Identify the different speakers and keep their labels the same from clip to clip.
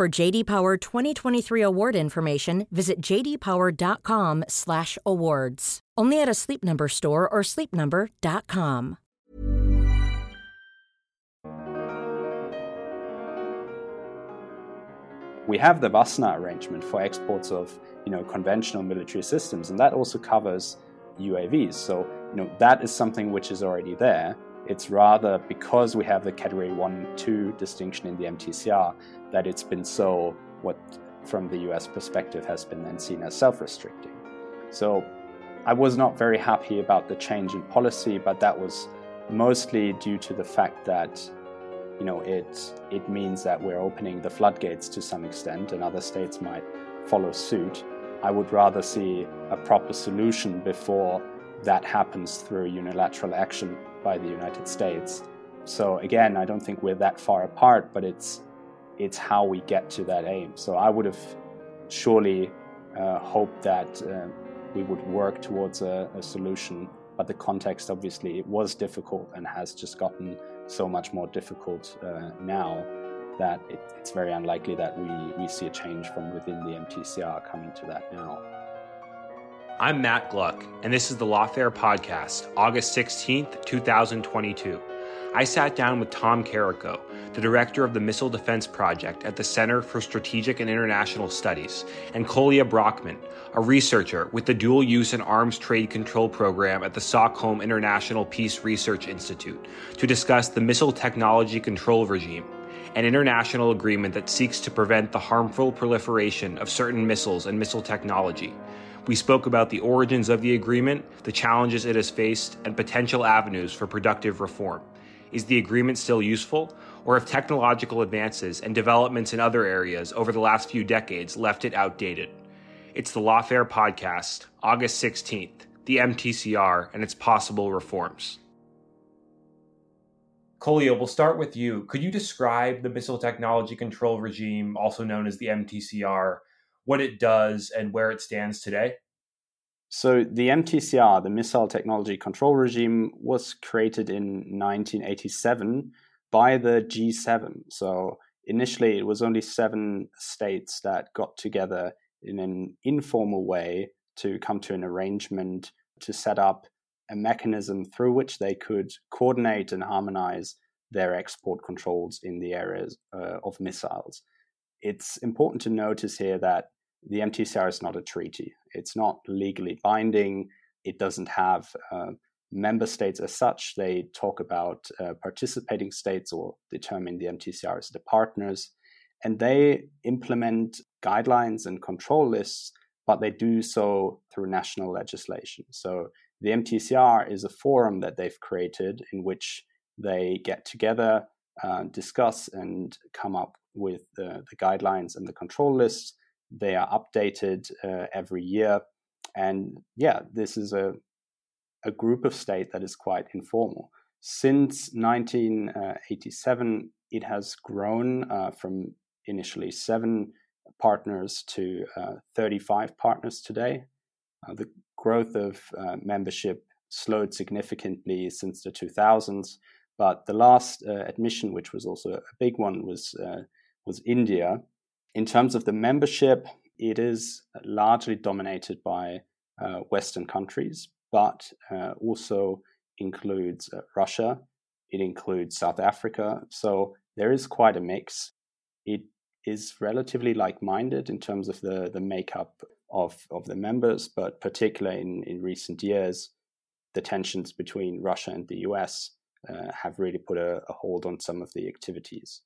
Speaker 1: For JD Power 2023 award information, visit jdpower.com/awards. Only at a Sleep Number store or sleepnumber.com.
Speaker 2: We have the Wassenaar arrangement for exports of, you know, conventional military systems, and that also covers UAVs. So, you know, that is something which is already there. It's rather because we have the category 1 2 distinction in the MTCR that it's been so, what from the US perspective has been then seen as self restricting. So I was not very happy about the change in policy, but that was mostly due to the fact that you know it it means that we're opening the floodgates to some extent and other states might follow suit. I would rather see a proper solution before that happens through unilateral action by the United States. So again, I don't think we're that far apart, but it's it's how we get to that aim. So I would have surely uh, hoped that uh, we would work towards a, a, solution, but the context obviously it was difficult and has just gotten so much more difficult uh, now that it, it's very unlikely that we, we see a change from within the MTCR coming to that now.
Speaker 3: I'm Matt Gluck, and this is the Lawfare Podcast, August 16th, 2022. I sat down with Tom Karako, the director of the Missile Defense Project at the Center for Strategic and International Studies, and Kolja Brockmann, a researcher with the Dual Use and Arms Trade Control Program at the Stockholm International Peace Research Institute, to discuss the Missile Technology Control Regime, an international agreement that seeks to prevent the harmful proliferation of certain missiles and missile technology. We spoke about the origins of the agreement, the challenges it has faced, and potential avenues for productive reform. Is the agreement still useful? Or have technological advances and developments in other areas over the last few decades left it outdated? It's the Lawfare Podcast, August 16th, the MTCR and its possible reforms. Kolja, we'll start with you. Could you describe the Missile Technology Control Regime, also known as the MTCR, what it does, and where it stands today?
Speaker 2: So, the MTCR, the Missile Technology Control Regime, was created in 1987 by the G7. So, initially, it was only seven states that got together in an informal way to come to an arrangement to set up a mechanism through which they could coordinate and harmonize their export controls in the areas uh, of missiles. It's important to notice here that the MTCR is not a treaty. It's not legally binding. It doesn't have uh, member states as such. They talk about uh, participating states or determine the MTCR as the partners. And they implement guidelines and control lists, but they do so through national legislation. So the MTCR is a forum that they've created in which they get together, uh, discuss, and come up with the, the guidelines and the control lists they are updated uh, every year. And yeah, this is a, a group of state that is quite informal. Since 1987, it has grown uh, from initially seven partners to uh, 35 partners today. Uh, the growth of uh, membership slowed significantly since the 2000s, but the last uh, admission, which was also a big one, was was India, in terms of the membership, it is largely dominated by uh, Western countries, but uh, also includes uh, Russia. It includes South Africa. So there is quite a mix. it is relatively like-minded in terms of the the makeup of of the members, but particularly in in recent years, the tensions between Russia and the US uh, have really put a, a, hold on some of the activities.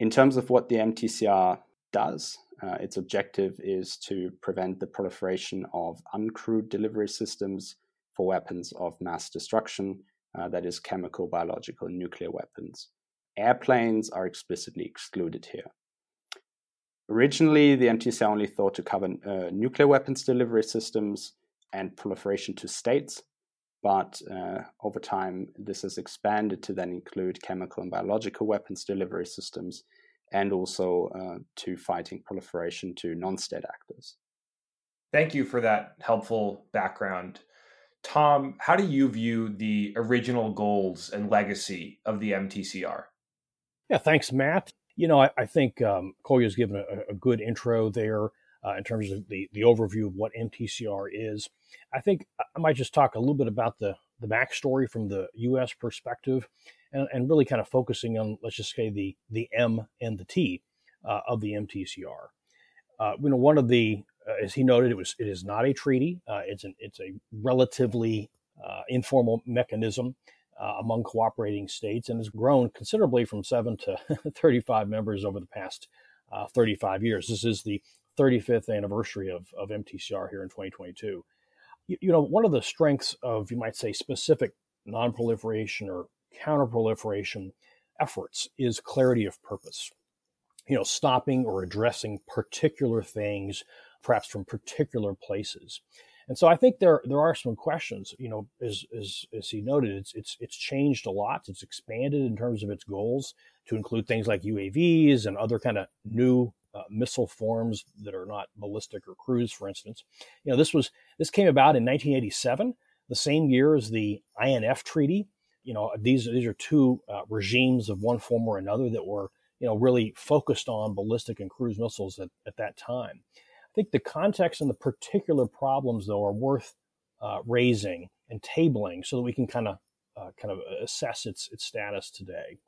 Speaker 2: In terms of what the MTCR does, uh, its objective is to prevent the proliferation of uncrewed delivery systems for weapons of mass destruction, uh, that is, chemical, biological, and nuclear weapons. Airplanes are explicitly excluded here. Originally, the MTCR only thought to cover uh, nuclear weapons delivery systems and proliferation to states, but uh, over time, this has expanded to then include chemical and biological weapons delivery systems and also uh, to fighting proliferation to non state actors.
Speaker 3: Thank you for that helpful background. Tom, how do you view the original goals and legacy of the MTCR?
Speaker 4: Yeah, thanks, Matt. You know, I, I think um, Kolja's given a, a, good intro there uh, in terms of the, the overview of what MTCR is. I think I might just talk a little bit about the, the backstory from the U.S. perspective and, and really kind of focusing on, let's just say, the, the M and the T uh, of the MTCR. Uh, you know, one of the, uh, as he noted, it was it is not a treaty. Uh, it's an it's a relatively uh, informal mechanism among cooperating states and has grown considerably from seven to 35 members over the past uh, 35 years. This is the 35th anniversary of, of MTCR here in 2022. You, you know, one of the strengths of, you might say, specific nonproliferation or counterproliferation efforts is clarity of purpose. You know, stopping or addressing particular things, perhaps from particular places. And so I think there there are some questions. You know, as as, as he noted, it's it's it's changed a lot. It's expanded in terms of its goals to include things like UAVs and other kind of new uh, missile forms that are not ballistic or cruise, for instance. You know, this was this came about in 1987, the same year as the INF Treaty. You know, these these are two uh, regimes of one form or another that were you know really focused on ballistic and cruise missiles at, at that time. I think the context and the particular problems, though, are worth uh, raising and tabling so that we can kind of uh, kind of assess its its status today.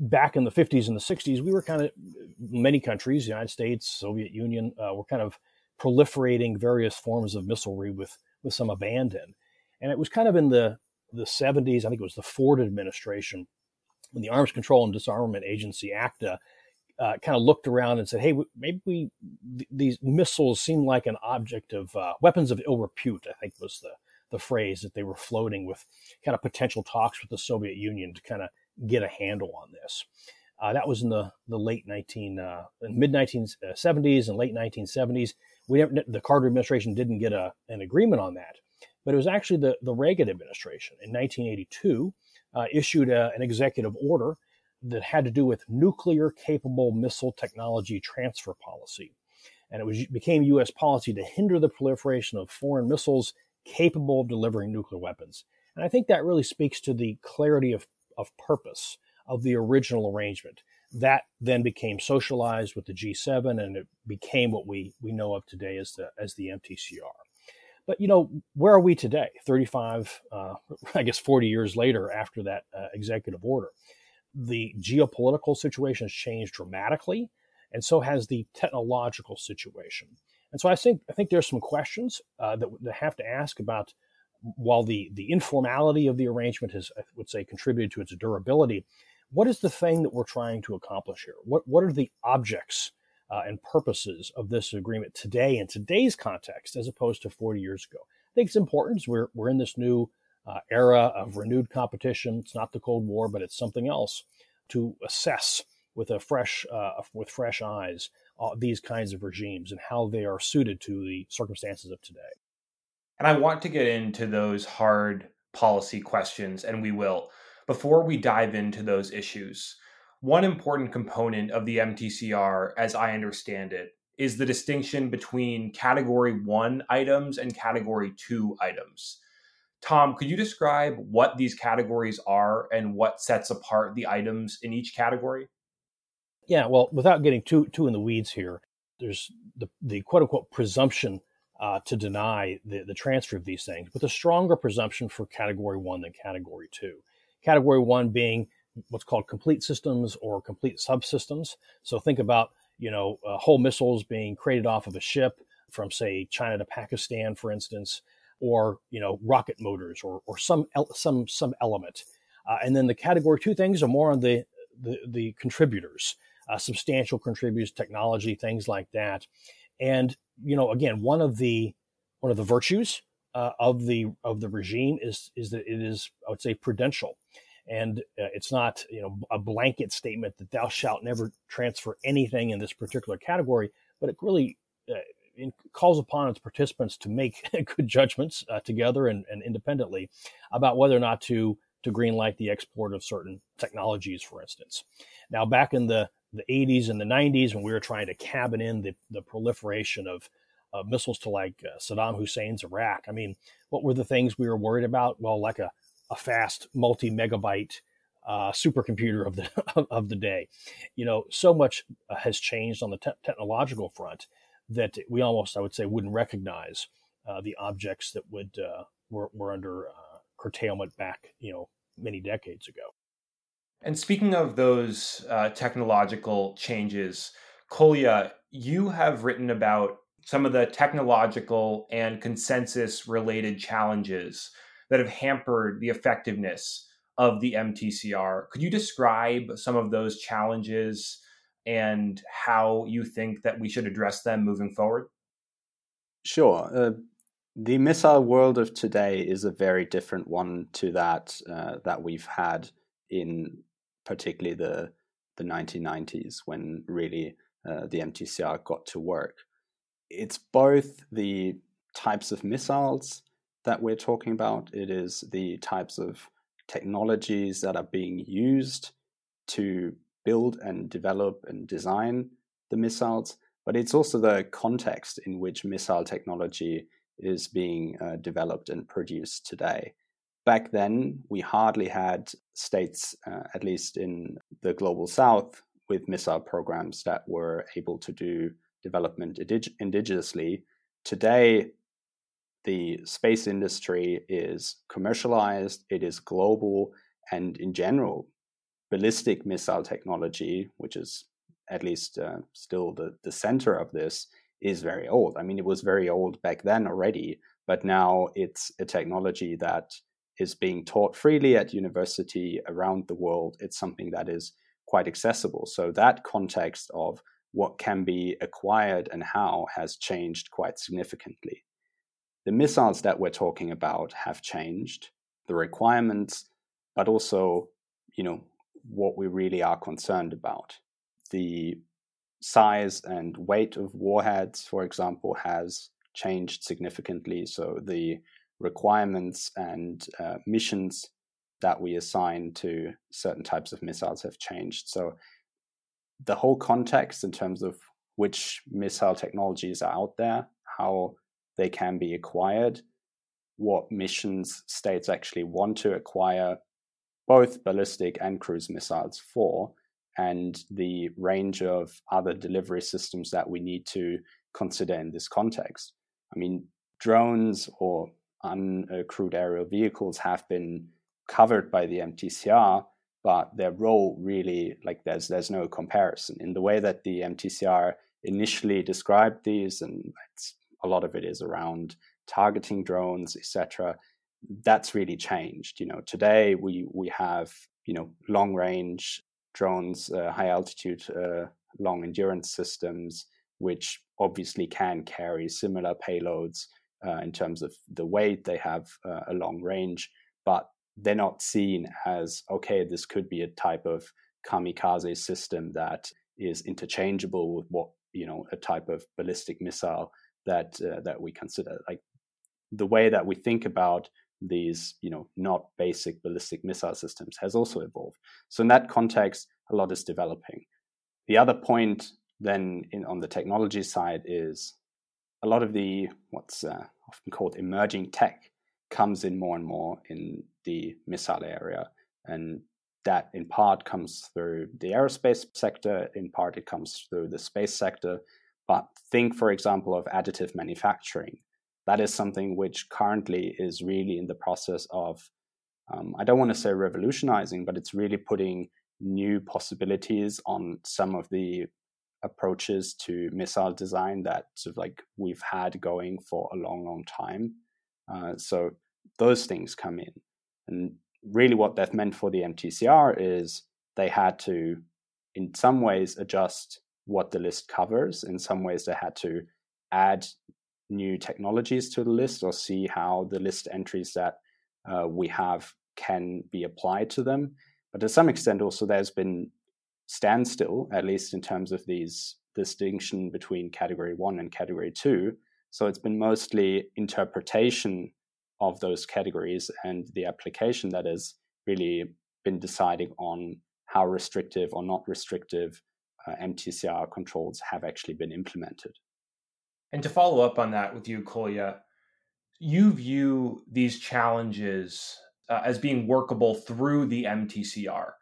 Speaker 4: Back in the 50s and the 60s, we were kind of many countries, the United States, Soviet Union, uh, were kind of proliferating various forms of missilery with with some abandon. And it was kind of in the the 70s, I think it was the Ford administration, when the Arms Control and Disarmament Agency ACDA uh, kind of looked around and said, "Hey, maybe we th- these missiles seem like an object of uh, weapons of ill repute." I think was the the phrase that they were floating with, kind of potential talks with the Soviet Union to kind of get a handle on this. Uh, that was in the the late 19 uh, mid 1970s and late 1970s. We never, the Carter administration didn't get a an agreement on that, but it was actually the the Reagan administration in 1982 uh, issued a, an executive order that had to do with nuclear capable missile technology transfer policy. And it was, became U.S. policy to hinder the proliferation of foreign missiles capable of delivering nuclear weapons. And I think that really speaks to the clarity of, of purpose of the original arrangement. That then became socialized with the G7 and it became what we, we know of today as the, as the MTCR. But, you know, where are we today, 35, uh, I guess 40 years later after that uh, executive order? the geopolitical situation has changed dramatically, and so has the technological situation. And so I think I think there's some questions uh, that, that have to ask about while the the informality of the arrangement has, I would say, contributed to its durability. What is the thing that we're trying to accomplish here? What what are the objects uh, and purposes of this agreement today in today's context, as opposed to 40 years ago? I think it's important. We're we're in this new uh, era of renewed competition. It's not the Cold War, but it's something else to assess with a fresh uh, with fresh eyes uh, these kinds of regimes and how they are suited to the circumstances of today.
Speaker 3: And I want to get into those hard policy questions, and we will. Before we dive into those issues, one important component of the MTCR, as I understand it, is the distinction between category one items and category two items. Tom, could you describe what these categories are and what sets apart the items in each category?
Speaker 4: Yeah, well, without getting too too in the weeds here, there's the, the quote unquote presumption uh, to deny the, the transfer of these things, with a stronger presumption for category one than category two. Category one being what's called complete systems or complete subsystems. So think about you know uh, whole missiles being created off of a ship from say China to Pakistan, for instance, or you know rocket motors or or some some some element. Uh, and then the category two things are more on the the, the contributors, uh, substantial contributors, technology, things like that. And you know, again, one of the one of the virtues uh, of the of the regime is is that it is, I would say, prudential, and uh, it's not you know a blanket statement that thou shalt never transfer anything in this particular category, but it really uh, calls upon its participants to make good judgments uh, together and, and independently about whether or not to to greenlight the export of certain technologies, for instance. Now, back in the, the 80s and the 90s, when we were trying to cabin in the, the proliferation of missiles to like uh, Saddam Hussein's Iraq, I mean, what were the things we were worried about? Well, like a, a fast multi megabyte uh, supercomputer of the of the day. You know, so much uh, has changed on the te- technological front that we almost, I would say, wouldn't recognize uh, the objects that would uh, were, were under uh, curtailment back, you know, many decades ago.
Speaker 3: And speaking of those uh, technological changes, Kolja, you have written about some of the technological and consensus related challenges that have hampered the effectiveness of the MTCR. Could you describe some of those challenges and how you think that we should address them moving forward?
Speaker 2: Sure. Uh, the missile world of today is a very different one to that uh, that we've had in particularly the the 1990s when really uh, the MTCR got to work. It's both the types of missiles that we're talking about. It is the types of technologies that are being used to build and develop and design the missiles, but it's also the context in which missile technology is being uh, developed and produced today. Back then, we hardly had states, uh, at least in the global south, with missile programs that were able to do development indig- indigenously. Today, the space industry is commercialized, it is global, and in general, ballistic missile technology, which is at least uh, still the, the center of this, is very old. I mean, it was very old back then already, but now it's a technology that is being taught freely at university around the world. It's something that is quite accessible. So that context of what can be acquired and how has changed quite significantly. The missiles that we're talking about have changed, the requirements, but also, you know, what we really are concerned about. The size and weight of warheads, for example, has changed significantly. So the requirements and uh, missions that we assign to certain types of missiles have changed. So the whole context in terms of which missile technologies are out there, how they can be acquired, what missions states actually want to acquire both ballistic and cruise missiles for, and the range of other delivery systems that we need to consider in this context. I mean, drones or uncrewed aerial vehicles have been covered by the MTCR, but their role really, like, there's there's no comparison in the way that the MTCR initially described these, and a lot of it is around targeting drones, etc. That's really changed. You know, today we we have you know long range drones, uh, high altitude, uh, long endurance systems, which obviously can carry similar payloads uh, in terms of the weight. They have uh, a long range, but they're not seen as okay. This could be a type of kamikaze system that is interchangeable with what you know a type of ballistic missile that uh, that we consider. Like the way that we think about these, you know, not basic ballistic missile systems has also evolved. So in that context, a lot is developing. The other point then in, on the technology side is a lot of the what's uh, often called emerging tech comes in more and more in the missile area. And that in part comes through the aerospace sector in part it comes through the space sector. But think for example of additive manufacturing. That is something which currently is really in the process of um, I don't want to say revolutionizing, but it's really putting new possibilities on some of the approaches to missile design that sort of like we've had going for a long, long time. Uh, so those things come in. And really, what that meant for the MTCR is they had to, in some ways, adjust what the list covers. In some ways, they had to add new technologies to the list or see how the list entries that uh, we have can be applied to them. But to some extent, also, there's been standstill, at least in terms of these distinction between category one and category two. So it's been mostly interpretation of those categories and the application that has really been deciding on how restrictive or not restrictive uh, MTCR controls have actually been implemented.
Speaker 3: And to follow up on that with you, Kolja, you view these challenges uh, as being workable through the MTCR.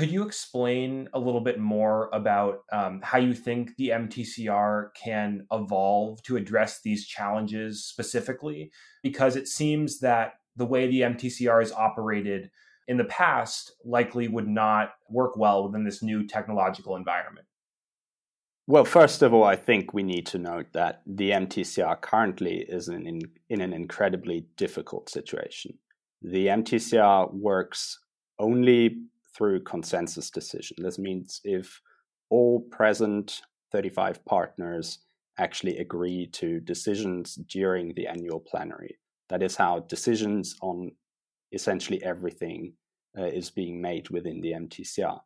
Speaker 3: Could you explain a little bit more about um, how you think the MTCR can evolve to address these challenges specifically? Because it seems that the way the MTCR is operated in the past likely would not work well within this new technological environment.
Speaker 2: Well, first of all, I think we need to note that the MTCR currently is in, in an incredibly difficult situation. The MTCR works only through consensus decision. This means if all present 35 partners actually agree to decisions during the annual plenary. That is how decisions on essentially everything uh, is being made within the MTCR.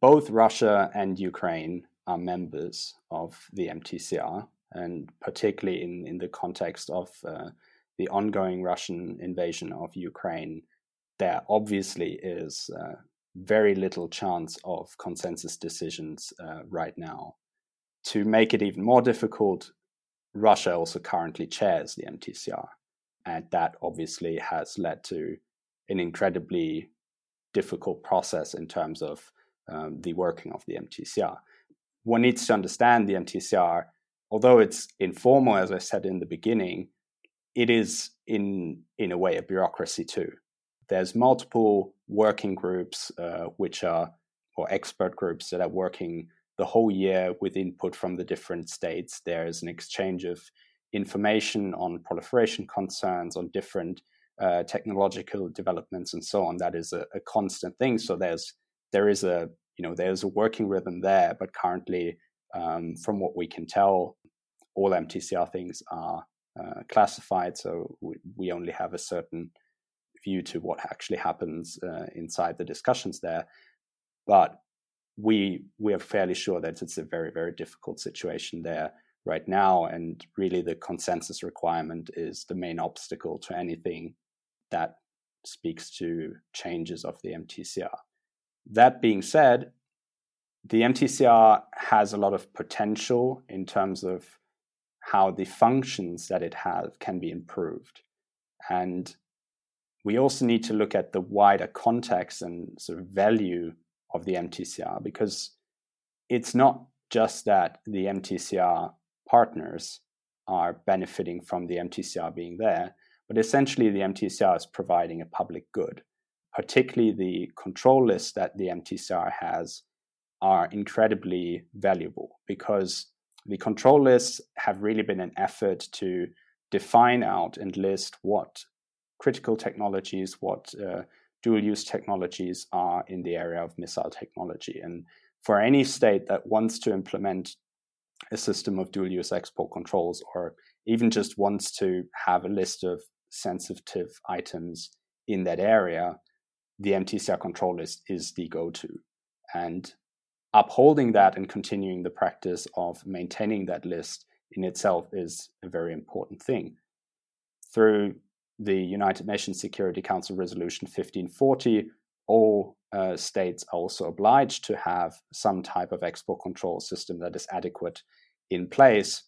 Speaker 2: Both Russia and Ukraine are members of the MTCR, and particularly in, in the context of uh, the ongoing Russian invasion of Ukraine, there obviously is uh, very little chance of consensus decisions uh, right now. To make it even more difficult, Russia also currently chairs the MTCR. And that obviously has led to an incredibly difficult process in terms of um, the working of the MTCR. One needs to understand the MTCR, although it's informal, as I said in the beginning, it is in in a way a bureaucracy too there's multiple working groups uh, which are or expert groups that are working the whole year with input from the different states. There's an exchange of information on proliferation concerns, on different uh, technological developments, and so on. That is a, a, constant thing. So there's there is a you know there's a working rhythm there, but currently, um, from what we can tell, all MTCR things are uh, classified. So we, we only have a certain view to what actually happens uh, inside the discussions there. But we we are fairly sure that it's a very very difficult situation there right now, and really the consensus requirement is the main obstacle to anything that speaks to changes of the MTCR. That being said, the MTCR has a lot of potential in terms of how the functions that it has can be improved. And we also need to look at the wider context and sort of value of the MTCR because it's not just that the MTCR partners are benefiting from the MTCR being there, but essentially the MTCR is providing a public good. Particularly the control lists that the MTCR has are incredibly valuable because the control lists have really been an effort to define out and list what critical technologies, what uh, dual use technologies are in the area of missile technology. And for any state that wants to implement a system of dual use export controls or even just wants to have a list of sensitive items in that area, the MTCR control list is the go to. And upholding that and continuing the practice of maintaining that list in itself is a very important thing. Through the United Nations Security Council Resolution 1540, all uh, states are also obliged to have some type of export control system that is adequate in place.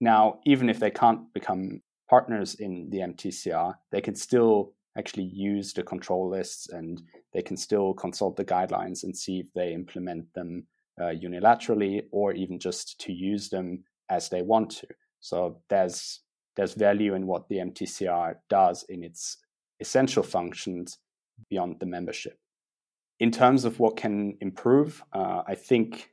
Speaker 2: Now, even if they can't become partners in the MTCR, they can still actually use the control lists and they can still consult the guidelines and see if they implement them uh, unilaterally or even just to use them as they want to. So there's there's value in what the MTCR does in its essential functions beyond the membership. In terms of what can improve, uh, I think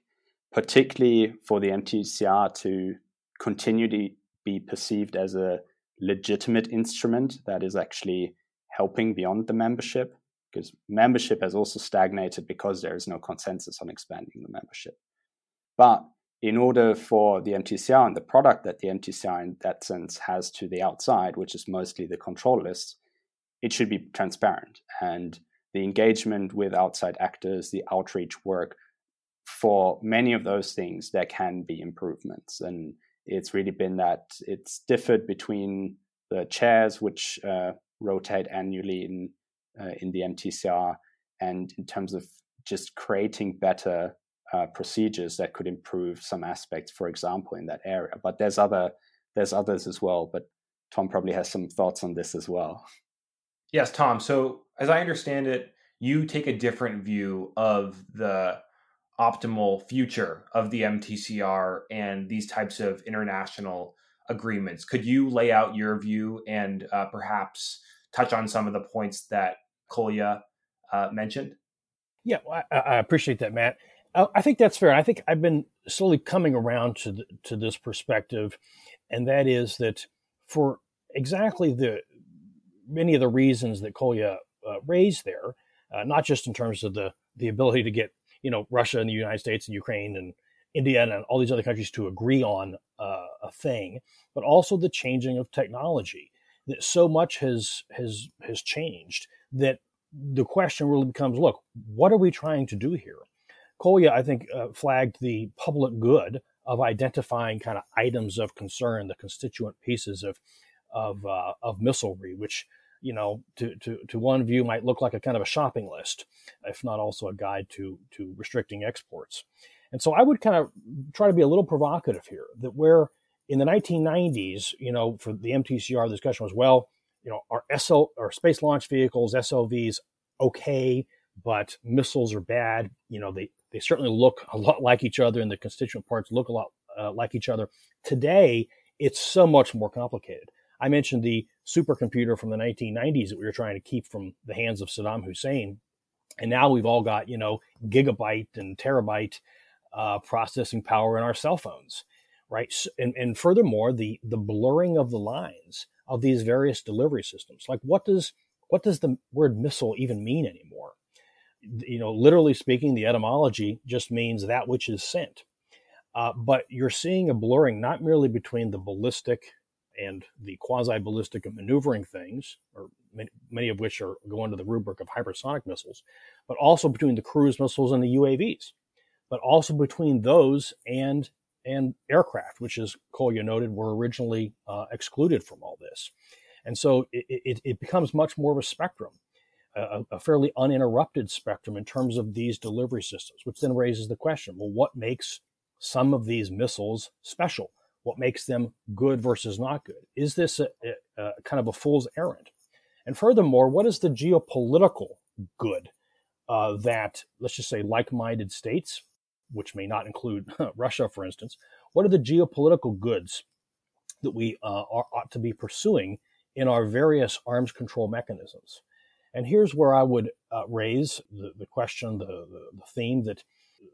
Speaker 2: particularly for the MTCR to continue to be perceived as a legitimate instrument that is actually helping beyond the membership, because membership has also stagnated because there is no consensus on expanding the membership. But in order for the MTCR and the product that the MTCR in that sense has to the outside, which is mostly the control list, it should be transparent. And the engagement with outside actors, the outreach work, for many of those things, there can be improvements. And it's really been that it's differed between the chairs, which uh, rotate annually in, uh, in the MTCR, and in terms of just creating better uh, procedures that could improve some aspects, for example, in that area. But there's other there's others as well. But Tom probably has some thoughts on this as well.
Speaker 3: Yes, Tom. So as I understand it, you take a different view of the optimal future of the MTCR and these types of international agreements. Could you lay out your view and uh, perhaps touch on some of the points that Kolja uh, mentioned?
Speaker 4: Yeah, I, I, appreciate that, Matt. I think that's fair. I think I've been slowly coming around to the, to this perspective, and that is that for exactly the many of the reasons that Kolja uh, raised there, uh, not just in terms of the the ability to get you know Russia and the United States and Ukraine and India and all these other countries to agree on uh, a thing, but also the changing of technology. That so much has has has changed that the question really becomes: Look, what are we trying to do here? Kolja, I think, uh, flagged the public good of identifying kind of items of concern, the constituent pieces of of uh, of missilery, which you know, to, to, to one view might look like a kind of a shopping list, if not also a guide to, to restricting exports. And so I would kind of try to be a little provocative here that where in the 1990s, you know, for the MTCR, the discussion was, well, you know, are SO or space launch vehicles, SLVs, okay, but missiles are bad. You know, they, they certainly look a lot like each other and the constituent parts look a lot uh, like each other. Today, it's so much more complicated. I mentioned the supercomputer from the 1990s that we were trying to keep from the hands of Saddam Hussein. And now we've all got, you know, gigabyte and terabyte uh, processing power in our cell phones, right? And, and furthermore, the, the blurring of the lines of these various delivery systems. Like, what does what does the word missile even mean anymore? You know, literally speaking, the etymology just means that which is sent. Uh, but you're seeing a blurring not merely between the ballistic and the quasi ballistic and maneuvering things, or many, many, of which are go under the rubric of hypersonic missiles, but also between the cruise missiles and the UAVs, but also between those and and aircraft, which, as Kolja noted, were originally uh, excluded from all this. And so it, it, it becomes much more of a spectrum, a, a, fairly uninterrupted spectrum in terms of these delivery systems, which then raises the question well, what makes some of these missiles special? what makes them good versus not good? Is this a, a, a kind of a fool's errand? And furthermore, what is the geopolitical good uh, that, let's just say, like minded states, which may not include Russia, for instance, what are the geopolitical goods that we uh, are, ought to be pursuing in our various arms control mechanisms? And here's where I would uh, raise the, the question, the, the, the theme that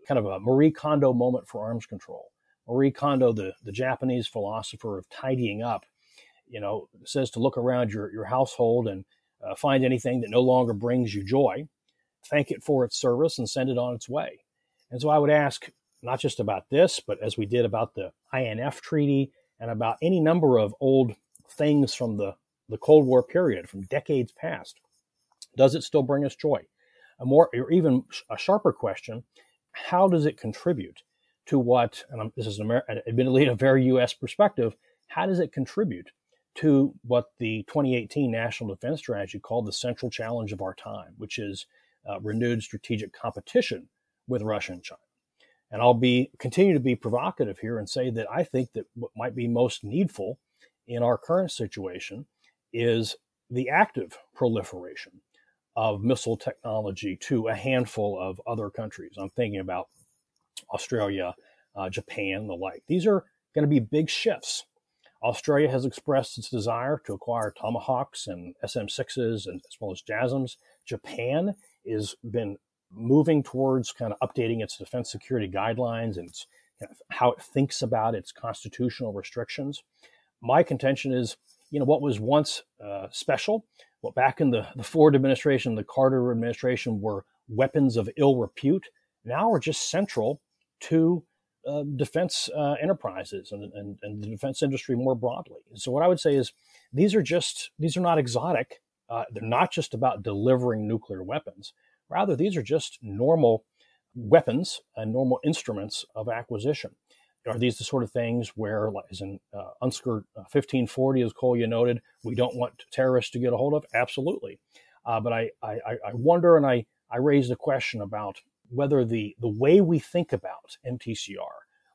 Speaker 4: kind of a Marie Kondo moment for arms control. Marie Kondo, the, the Japanese philosopher of tidying up, you know, says to look around your, your household and uh, find anything that no longer brings you joy, thank it for its service, and send it on its way. And so I would ask not just about this, but as we did about the INF treaty and about any number of old things from the, the Cold War period, from decades past, does it still bring us joy? A more, or even a sharper question, how does it contribute? to what, and I'm, this is an Amer- admittedly a very U.S. perspective, how does it contribute to what the 2018 National Defense Strategy called the central challenge of our time, which is uh, renewed strategic competition with Russia and China? And I'll be continue to be provocative here and say that I think that what might be most needful in our current situation is the active proliferation of missile technology to a handful of other countries. I'm thinking about Australia, uh, Japan, the like. These are going to be big shifts. Australia has expressed its desire to acquire Tomahawks and SM6s and as well as JASSMs. Japan has been moving towards kind of updating its defense security guidelines and its, how it thinks about its constitutional restrictions. My contention is, you know, what was once uh, special, what back in the, the Ford administration, the Carter administration were weapons of ill repute, now are just central to uh, defense uh, enterprises and, and, and, the defense industry more broadly. So what I would say is these are just these are not exotic. Uh, they're not just about delivering nuclear weapons. Rather, these are just normal weapons and normal instruments of acquisition. Are these the sort of things where, as in uh, UNSCR 1540, uh, as Kolja noted, we don't want terrorists to get a hold of? Absolutely. Uh, but I, I, I wonder and I, I raised the question about whether the, the way we think about MTCR,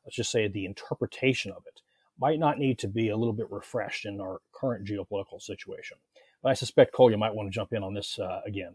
Speaker 4: let's just say the interpretation of it, might not need to be a little bit refreshed in our current geopolitical situation. But I suspect Kolja might want to jump in on this uh, again.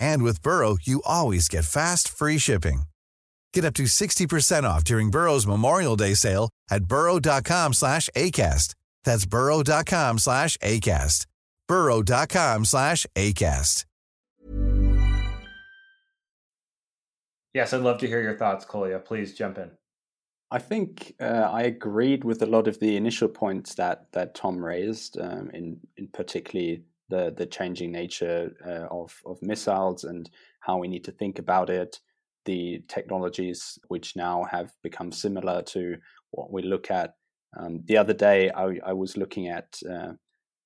Speaker 5: And with Burrow, you always get fast, free shipping. Get up to 60% off during Burrow's Memorial Day sale at burrow.com slash ACAST. That's burrow.com slash ACAST. burrow.com slash ACAST.
Speaker 3: Yes, I'd love to hear your thoughts, Kolja. Please jump in.
Speaker 2: I think uh, I agreed with a lot of the initial points that that Tom raised, um, in in particularly the the changing nature uh, of of missiles and how we need to think about it, the technologies which now have become similar to what we look at. Um, the other day, I, I was looking at uh,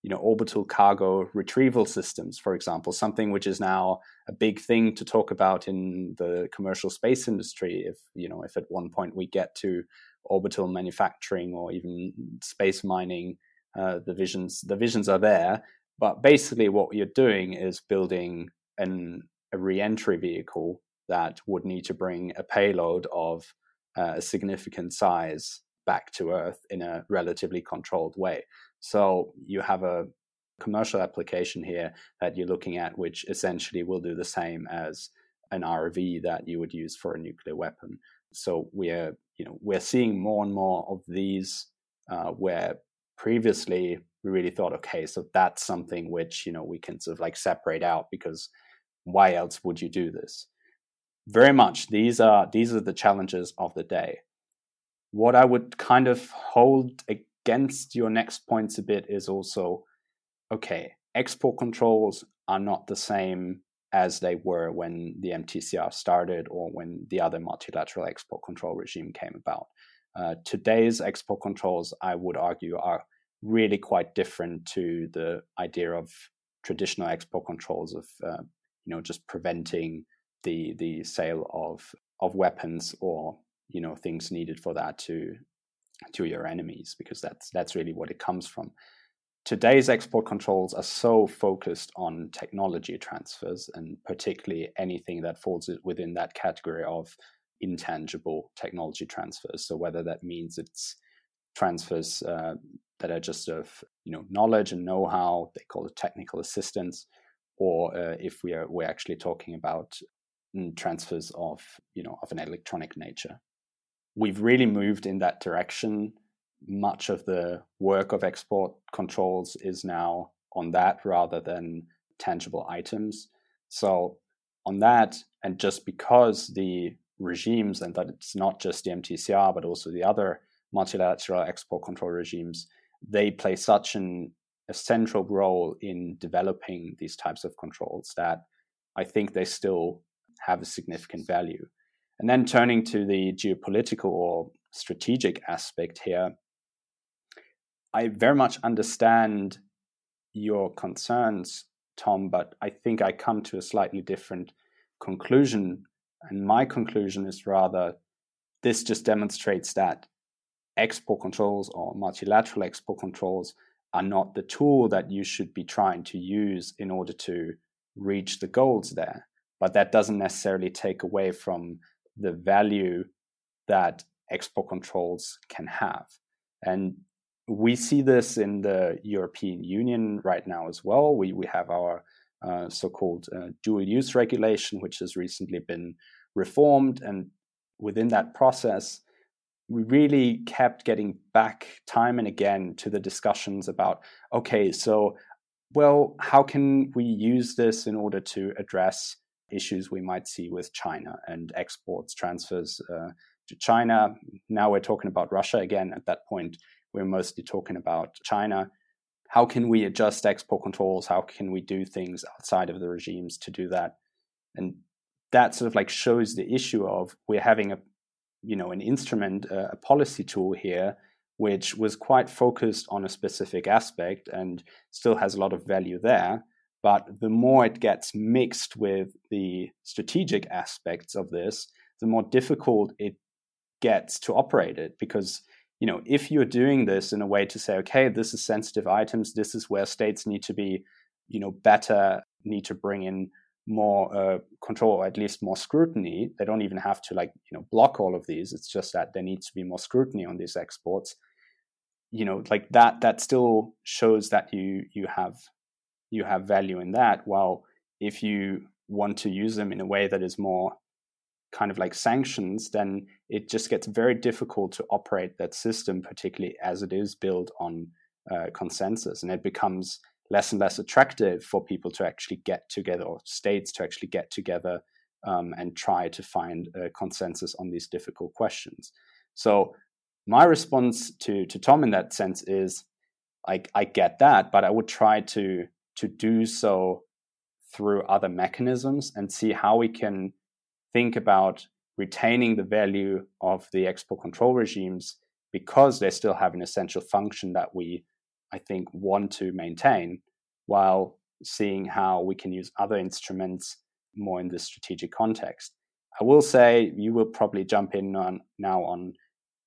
Speaker 2: you know orbital cargo retrieval systems, for example, something which is now a big thing to talk about in the commercial space industry. If you know if at one point we get to orbital manufacturing or even space mining, uh, the visions the visions are there but basically, what you're doing is building an, a re-entry vehicle that would need to bring a payload of uh, a significant size back to Earth in a relatively controlled way. So you have a commercial application here that you're looking at, which essentially will do the same as an RV that you would use for a nuclear weapon. So we're you know we're seeing more and more of these uh, where previously we really thought, okay, so that's something which you know we can sort of like separate out because why else would you do this? Very much these are these are the challenges of the day. What I would kind of hold against your next points a bit is also okay, export controls are not the same as they were when the MTCR started or when the other multilateral export control regime came about. Uh, today's export controls, I would argue, are really quite different to the idea of traditional export controls of uh, you know just preventing the the sale of of weapons or you know things needed for that to to your enemies because that's that's really what it comes from. Today's export controls are so focused on technology transfers and particularly anything that falls within that category of intangible technology transfers. So whether that means it's transfers uh, that are just of you know knowledge and know-how. They call it technical assistance, or uh, if we are we're actually talking about mm, transfers of you know of an electronic nature. We've really moved in that direction. Much of the work of export controls is now on that rather than tangible items. So on that, and just because the regimes, and that it's not just the MTCR, but also the other multilateral export control regimes, they play such an a central role in developing these types of controls that I think they still have a significant value. And then turning to the geopolitical or strategic aspect here, I very much understand your concerns, Tom, but I think I come to a slightly different conclusion. And my conclusion is rather this just demonstrates that export controls or multilateral export controls are not the tool that you should be trying to use in order to reach the goals there. But that doesn't necessarily take away from the value that export controls can have. And we see this in the European Union right now as well. We, we have our uh, so called uh, dual use regulation, which has recently been reformed. And within that process, we really kept getting back time and again to the discussions about okay, so, well, how can we use this in order to address issues we might see with China and exports, transfers uh, to China? Now we're talking about Russia again. At that point, we're mostly talking about China. How can we adjust export controls? How can we do things outside of the regimes to do that? And that sort of like shows the issue of we're having a you know an instrument uh, a policy tool here which was quite focused on a specific aspect and still has a lot of value there. But the more it gets mixed with the strategic aspects of this the more difficult it gets to operate it. Because you know if you're doing this in a way to say okay this is sensitive items. This is where states need to be you know better need to bring in more uh, control or at least more scrutiny. They don't even have to like you know block all of these. It's just that there needs to be more scrutiny on these exports. You know like that that still shows that you you have you have value in that while if you want to use them in a way that is more kind of like sanctions then it just gets very difficult to operate that system particularly as it is built on uh, consensus and it becomes less and less attractive for people to actually get together or states to actually get together um, and try to find a consensus on these difficult questions. So my response to to Tom in that sense is I, I get that, but I would try to to do so through other mechanisms and see how we can think about retaining the value of the export control regimes because they still have an essential function that we I think, want to maintain while seeing how we can use other instruments more in the strategic context. I will say you will probably jump in on now on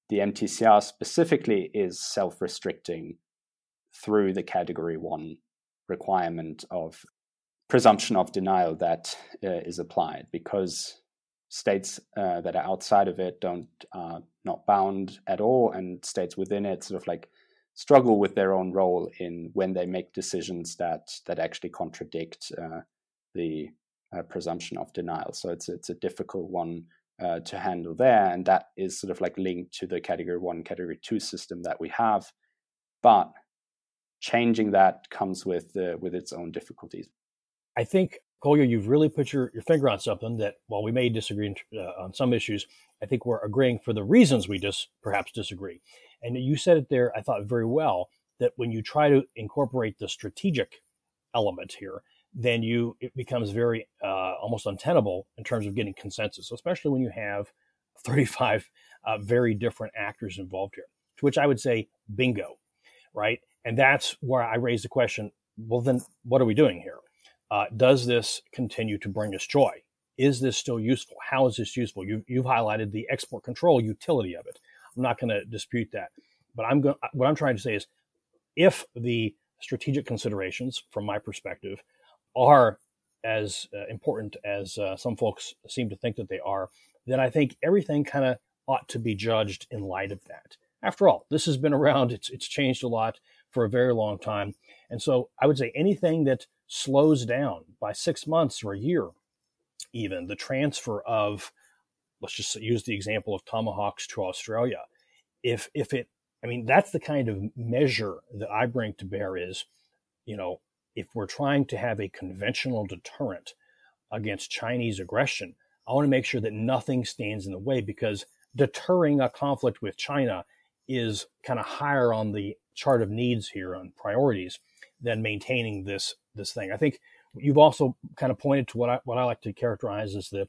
Speaker 2: the MTCR specifically is self restricting through the category one requirement of presumption of denial that uh, is applied because states uh, that are outside of it don't uh, not bound at all and states within it sort of like struggle with their own role in when they make decisions that that actually contradict uh, the uh, presumption of denial. So it's it's a difficult one uh, to handle there, and that is sort of like linked to the category one, category two system that we have, but changing that comes with with its own difficulties.
Speaker 4: I think Kolja, you've really put your, your finger on something that while we may disagree uh, on some issues, I think we're agreeing for the reasons we just perhaps disagree. And you said it there, I thought very well, that when you try to incorporate the strategic element here, then you it becomes very uh, almost untenable in terms of getting consensus, especially when you have 35 uh, very different actors involved here. To which I would say, bingo, right? And that's where I raise the question: Well, then, what are we doing here? Uh, does this continue to bring us joy? Is this still useful? How is this useful? You, you've highlighted the export control utility of it. I'm not going to dispute that. But I'm going. What I'm trying to say is, if the strategic considerations, from my perspective, are as uh, important as uh, some folks seem to think that they are, then I think everything kind of ought to be judged in light of that. After all, this has been around. It's it's changed a lot for a very long time, and so I would say anything that slows down by six months or a year, even the transfer of let's just use the example of tomahawks to Australia. If if it, I mean, that's the kind of measure that I bring to bear is, you know, if we're trying to have a conventional deterrent against Chinese aggression, I want to make sure that nothing stands in the way because deterring a conflict with China is kind of higher on the chart of needs here on priorities than maintaining this this thing. I think you've also kind of pointed to what I what I like to characterize as the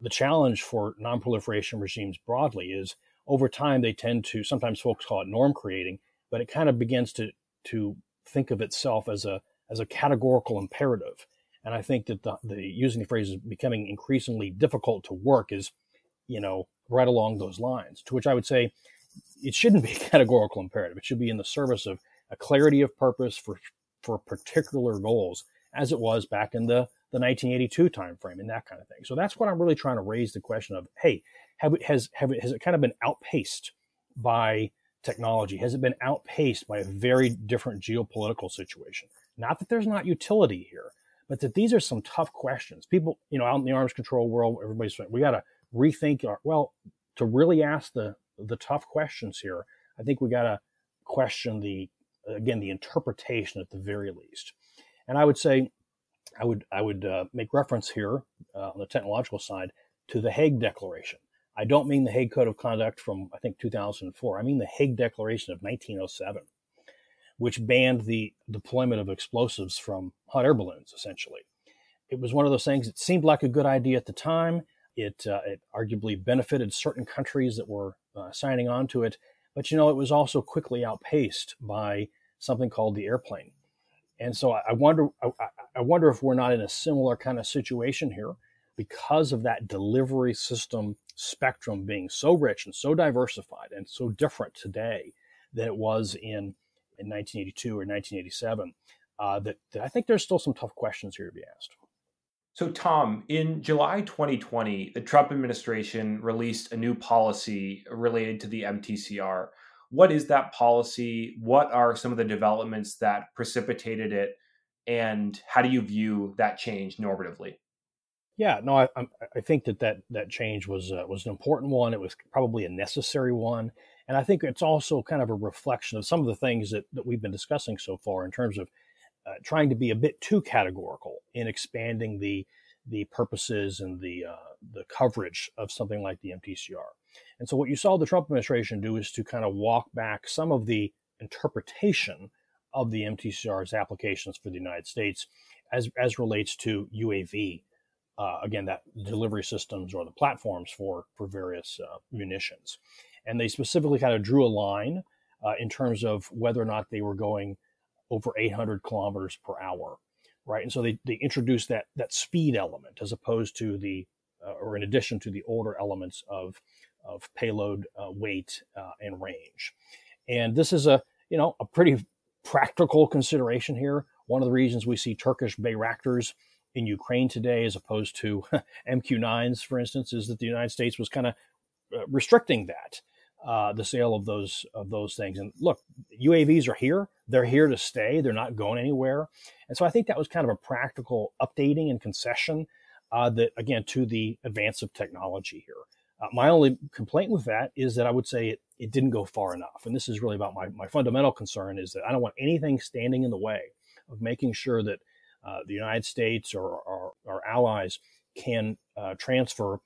Speaker 4: the challenge for nonproliferation regimes broadly is over time they tend to sometimes folks call it norm creating, but it kind of begins to to think of itself as a as a categorical imperative. And I think that the, the using the phrase is becoming increasingly difficult to work is, you know, right along those lines. To which I would say it shouldn't be a categorical imperative. It should be in the service of a clarity of purpose for for particular goals, as it was back in the the 1982 timeframe and that kind of thing. So that's what I'm really trying to raise the question of: Hey, have it has have it has it kind of been outpaced by technology? Has it been outpaced by a very different geopolitical situation? Not that there's not utility here, but that these are some tough questions. People, you know, out in the arms control world, everybody's saying we got to rethink our well to really ask the the tough questions here. I think we got to question the again the interpretation at the very least. And I would say, I would I would uh, make reference here uh, on the technological side to the Hague Declaration. I don't mean the Hague Code of Conduct from I think 2004. I mean the Hague Declaration of 1907, which banned the deployment of explosives from hot air balloons. Essentially, it was one of those things. It seemed like a good idea at the time. It uh, it arguably benefited certain countries that were uh, signing on to it, but you know it was also quickly outpaced by something called the airplane. And so I wonder, I, wonder if we're not in a similar kind of situation here because of that delivery system spectrum being so rich and so diversified and so different today than it was in, in 1982 or 1987, uh, that, that I think there's still some tough questions here to be asked.
Speaker 3: So, Tom, in July 2020, the Trump administration released a new policy related to the MTCR. What is that policy? What are some of the developments that precipitated it? And how do you view that change normatively?
Speaker 4: Yeah, no, I, I think that that, that change was uh, was an important one. It was probably a necessary one, and I think it's also kind of a reflection of some of the things that, that we've been discussing so far in terms of uh, trying to be a bit too categorical in expanding the the purposes and the uh, the coverage of something like the MTCR. And so what you saw the Trump administration do is to kind of walk back some of the interpretation of the MTCR's applications for the United States as as relates to UAV. Uh, again, that delivery systems or the platforms for for various uh, munitions, and they specifically kind of drew a line uh, in terms of whether or not they were going over 800 kilometers per hour, right? And so they, they introduced that that speed element as opposed to the uh, or in addition to the older elements of of payload uh, weight uh, and range. And this is a you know a pretty practical consideration here. One of the reasons we see Turkish Bayraktars in Ukraine today, as opposed to MQ9s, for instance, is that the United States was kind of uh, restricting that uh, the sale of those of those things. And look, UAVs are here; they're here to stay. They're not going anywhere. And so I think that was kind of a practical updating and concession uh, that, again, to the advance of technology here. Uh, my only complaint with that is that I would say it, it didn't go far enough. And this is really about my, my fundamental concern is that I don't want anything standing in the way of making sure that uh, the United States or our allies can uh, transfer,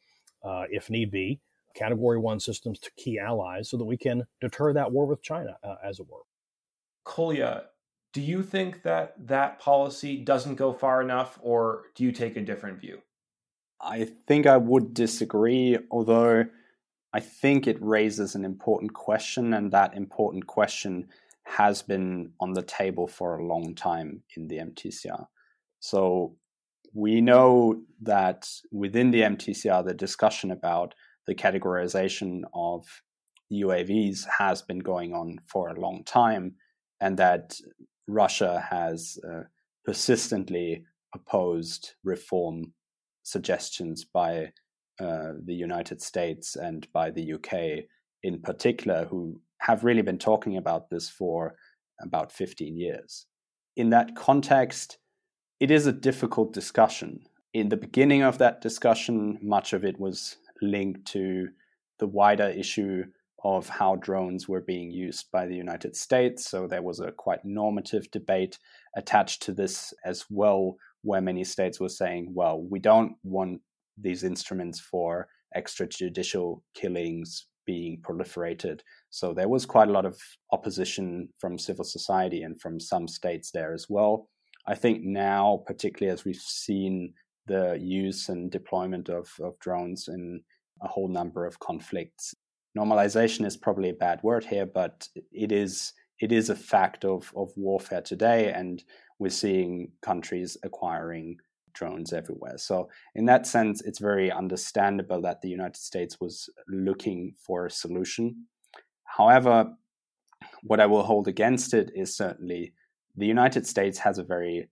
Speaker 4: uh, if need be, category one systems to key allies so that we can deter that war with China, uh, as it were.
Speaker 3: Kolja, do you think that that policy doesn't go far enough, or do you take a different view?
Speaker 2: I think I would disagree, although I think it raises an important question, and that important question has been on the table for a long time in the MTCR. So we know that within the MTCR, the discussion about the categorization of UAVs has been going on for a long time, and that Russia has uh, persistently opposed reform suggestions by uh, the United States and by the UK in particular, who have really been talking about this for about 15 years. In that context, it is a difficult discussion. In the beginning of that discussion, much of it was linked to the wider issue of how drones were being used by the United States. So there was a quite normative debate attached to this as well, where many states were saying, well, we don't want these instruments for extrajudicial killings being proliferated. So there was quite a lot of opposition from civil society and from some states there as well. I think now, particularly as we've seen the use and deployment of, of drones in a whole number of conflicts, normalization is probably a bad word here, but it is it is a fact of, of warfare today, and we're seeing countries acquiring drones everywhere. So, in that sense, it's very understandable that the United States was looking for a solution. However, what I will hold against it is certainly the United States has a very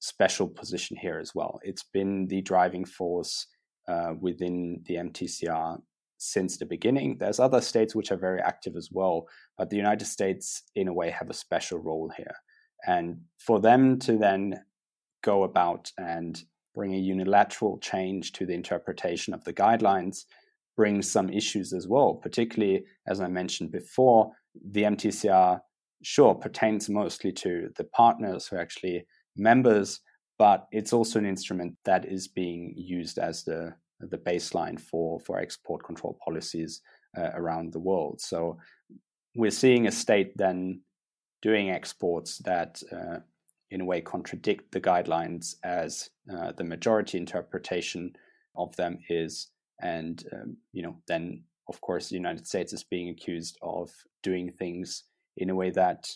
Speaker 2: special position here as well. It's been the driving force uh, within the MTCR since the beginning. There's other states which are very active as well, but the United States, in a way, have a special role here. And for them to then go about and bring a unilateral change to the interpretation of the guidelines brings some issues as well, particularly, as I mentioned before, the MTCR, sure, pertains mostly to the partners who actually members, but it's also an instrument that is being used as the the baseline for for export control policies uh, around the world. So we're seeing a state then doing exports that uh, in a way contradict the guidelines as uh, the majority interpretation of them is and um, you know then of course the united states is being accused of doing things in a way that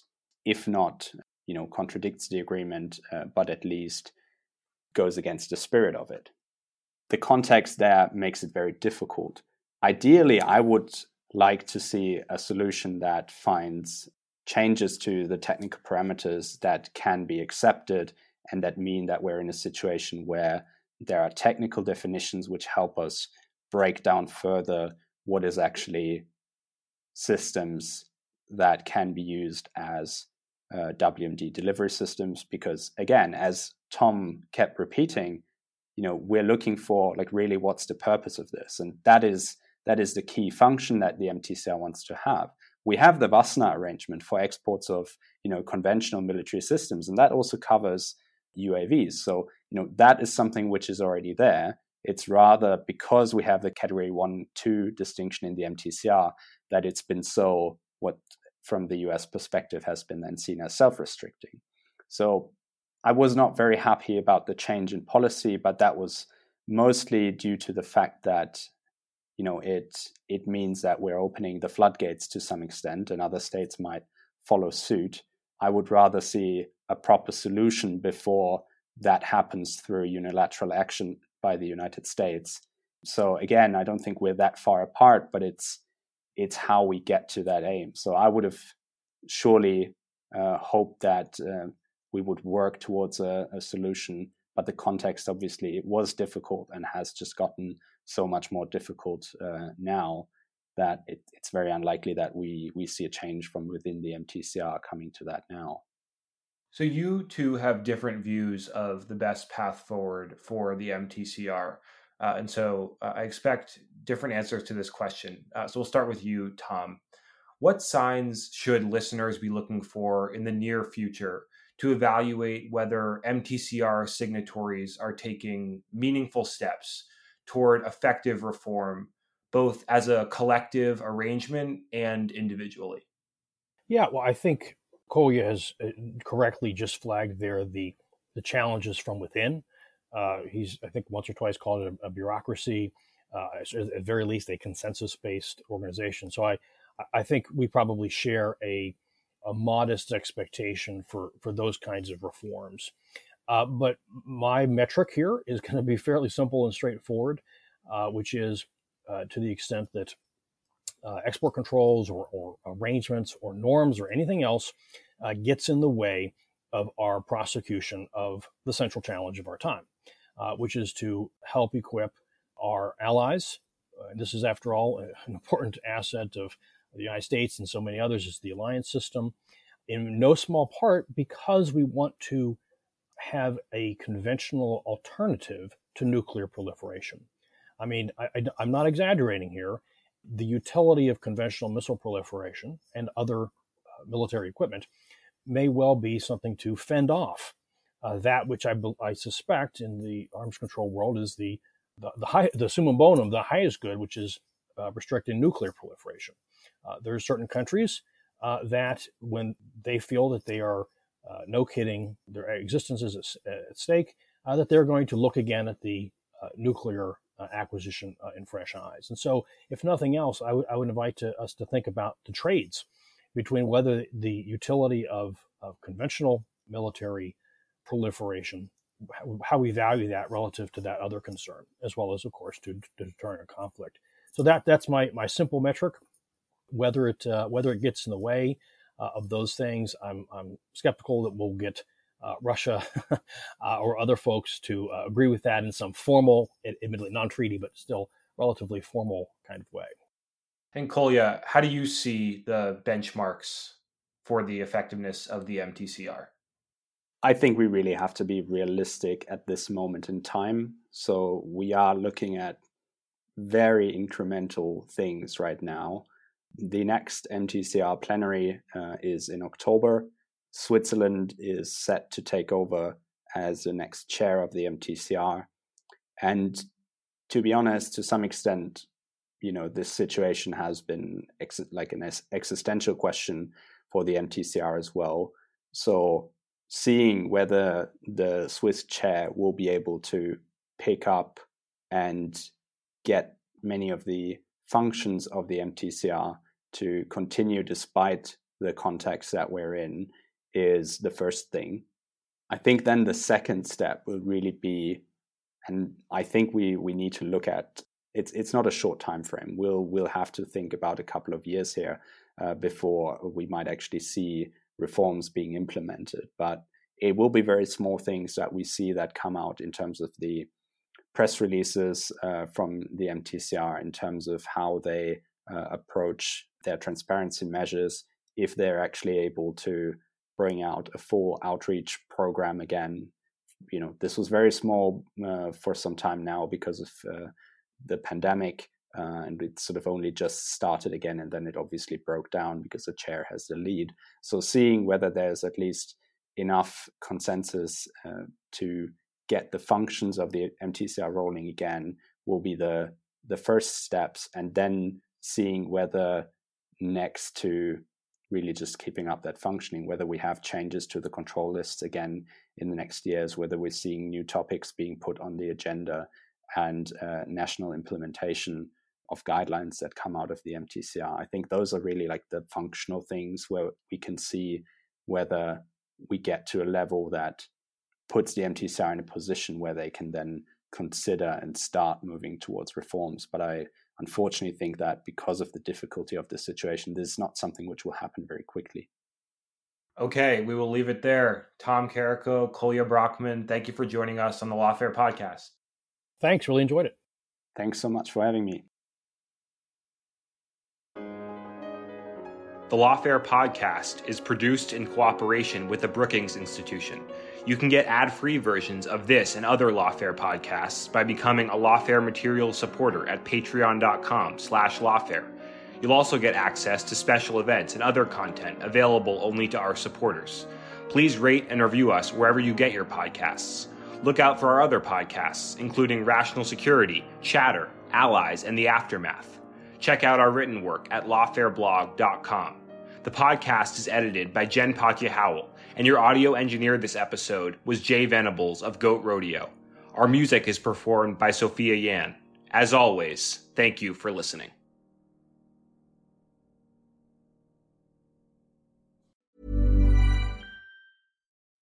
Speaker 2: if not you know contradicts the agreement uh, but at least goes against the spirit of it. The context there makes it very difficult. Ideally i would like to see a solution that finds changes to the technical parameters that can be accepted and that mean that we're in a situation where there are technical definitions which help us break down further what is actually systems that can be used as uh, WMD delivery systems. Because again, as Tom kept repeating, you know, we're looking for like really what's the purpose of this, and that is that is the key function that the MTCR wants to have we have the Wassenaar arrangement for exports of you know conventional military systems, and that also covers UAVs. So you know that is something which is already there. It's rather because we have the category one two distinction in the MTCR that it's been so what from the US perspective has been then seen as self-restricting. So I was not very happy about the change in policy, but that was mostly due to the fact that you know it it means that we're opening the floodgates to some extent and other states might follow suit i would rather see a proper solution before that happens through unilateral action by the united states so again i don't think we're that far apart but it's it's how we get to that aim so i would have surely uh, hoped that uh, we would work towards a, a solution but the context obviously it was difficult and has just gotten so much more difficult uh, now that it, it's very unlikely that we we see a change from within the MTCR coming to that now.
Speaker 3: So you two have different views of the best path forward for the MTCR, uh, and so uh, I expect different answers to this question. Uh, so we'll start with you, Tom. What signs should listeners be looking for in the near future to evaluate whether MTCR signatories are taking meaningful steps toward effective reform, both as a collective arrangement and individually?
Speaker 4: Yeah, well, I think Kolja has uh, correctly just flagged there the the challenges from within. Uh, he's, I think, once or twice called it a, a bureaucracy, uh, at very least a consensus based organization. So I, I think we probably share a, a modest expectation for, for those kinds of reforms. Uh, but my metric here is going to be fairly simple and straightforward, uh, which is uh, to the extent that uh, export controls or, or, arrangements or norms or anything else gets in the way of our prosecution of the central challenge of our time, uh, which is to help equip our allies. this is, after all, an important asset of the United States and so many others is the alliance system, in no small part because we want to have a conventional alternative to nuclear proliferation. I mean, I, am not exaggerating here. The utility of conventional missile proliferation and other uh, military equipment may well be something to fend off uh, that which I, I, suspect in the arms control world is the the, the, high, the summum bonum, the highest good, which is uh, restricting nuclear proliferation. Uh, there are certain countries uh, that, when they feel that they are uh, no kidding, their existence is at stake, uh, that they're going to look again at the nuclear acquisition in fresh eyes. And so, if nothing else, I, w- I would invite to, us to think about the trades between whether the utility of, of conventional military proliferation, how we value that relative to that other concern, as well as, of course, to, to deterring a conflict. So that that's my my simple metric. Whether it uh, whether it gets in the way uh, of those things, I'm I'm skeptical that we'll get uh, Russia uh, or other folks to uh, agree with that in some formal, admittedly non-treaty, but still relatively formal kind of way.
Speaker 3: And Kolja, how do you see the benchmarks for the effectiveness of the MTCR?
Speaker 2: I think we really have to be realistic at this moment in time. So we are looking at very incremental things right now. The next MTCR plenary uh, is in October. Switzerland is set to take over as the next chair of the MTCR. And to be honest, to some extent, you know, this situation has been ex- like an existential question for the MTCR as well. So seeing whether the Swiss chair will be able to pick up and get many of the functions of the MTCR to continue despite the context that we're in is the first thing. I think then the second step will really be, and I think we we need to look at it's it's not a short time frame. We'll we'll have to think about a couple of years here uh, before we might actually see reforms being implemented. But it will be very small things that we see that come out in terms of the press releases uh, from the MTCR in terms of how they uh, approach their transparency measures, if they're actually able to bring out a full outreach program again. You know, this was very small uh, for some time now because of uh, the pandemic, uh, and it sort of only just started again, and then it obviously broke down because the chair has the lead. So, seeing whether there's at least enough consensus uh, to get the functions of the MTCR rolling again will be the the first steps, and then seeing whether next to really just keeping up that functioning, whether we have changes to the control lists again in the next years, whether we're seeing new topics being put on the agenda and uh, national implementation of guidelines that come out of the MTCR. I think those are really like the functional things where we can see whether we get to a level that puts the MTCR in a position where they can then consider and start moving towards reforms. But I unfortunately think that because of the difficulty of the situation, this is not something which will happen very quickly.
Speaker 3: Okay, we will leave it there. Tom Karako, Kolja Brockmann, thank you for joining us on the Lawfare podcast.
Speaker 4: Thanks, really enjoyed it.
Speaker 2: Thanks so much for having me.
Speaker 3: The Lawfare podcast is produced in cooperation with the Brookings Institution. You can get ad-free versions of this and other Lawfare podcasts by becoming a Lawfare material supporter at patreon.com slash lawfare. You'll also get access to special events and other content available only to our supporters. Please rate and review us wherever you get your podcasts. Look out for our other podcasts, including Rational Security, Chatter, Allies, and The Aftermath. Check out our written work at lawfareblog.com. The podcast is edited by Jen Patja Howell and your audio engineer this episode was Jay Venables of Goat Rodeo. Our music is performed by Sophia Yan. As always, thank you for listening.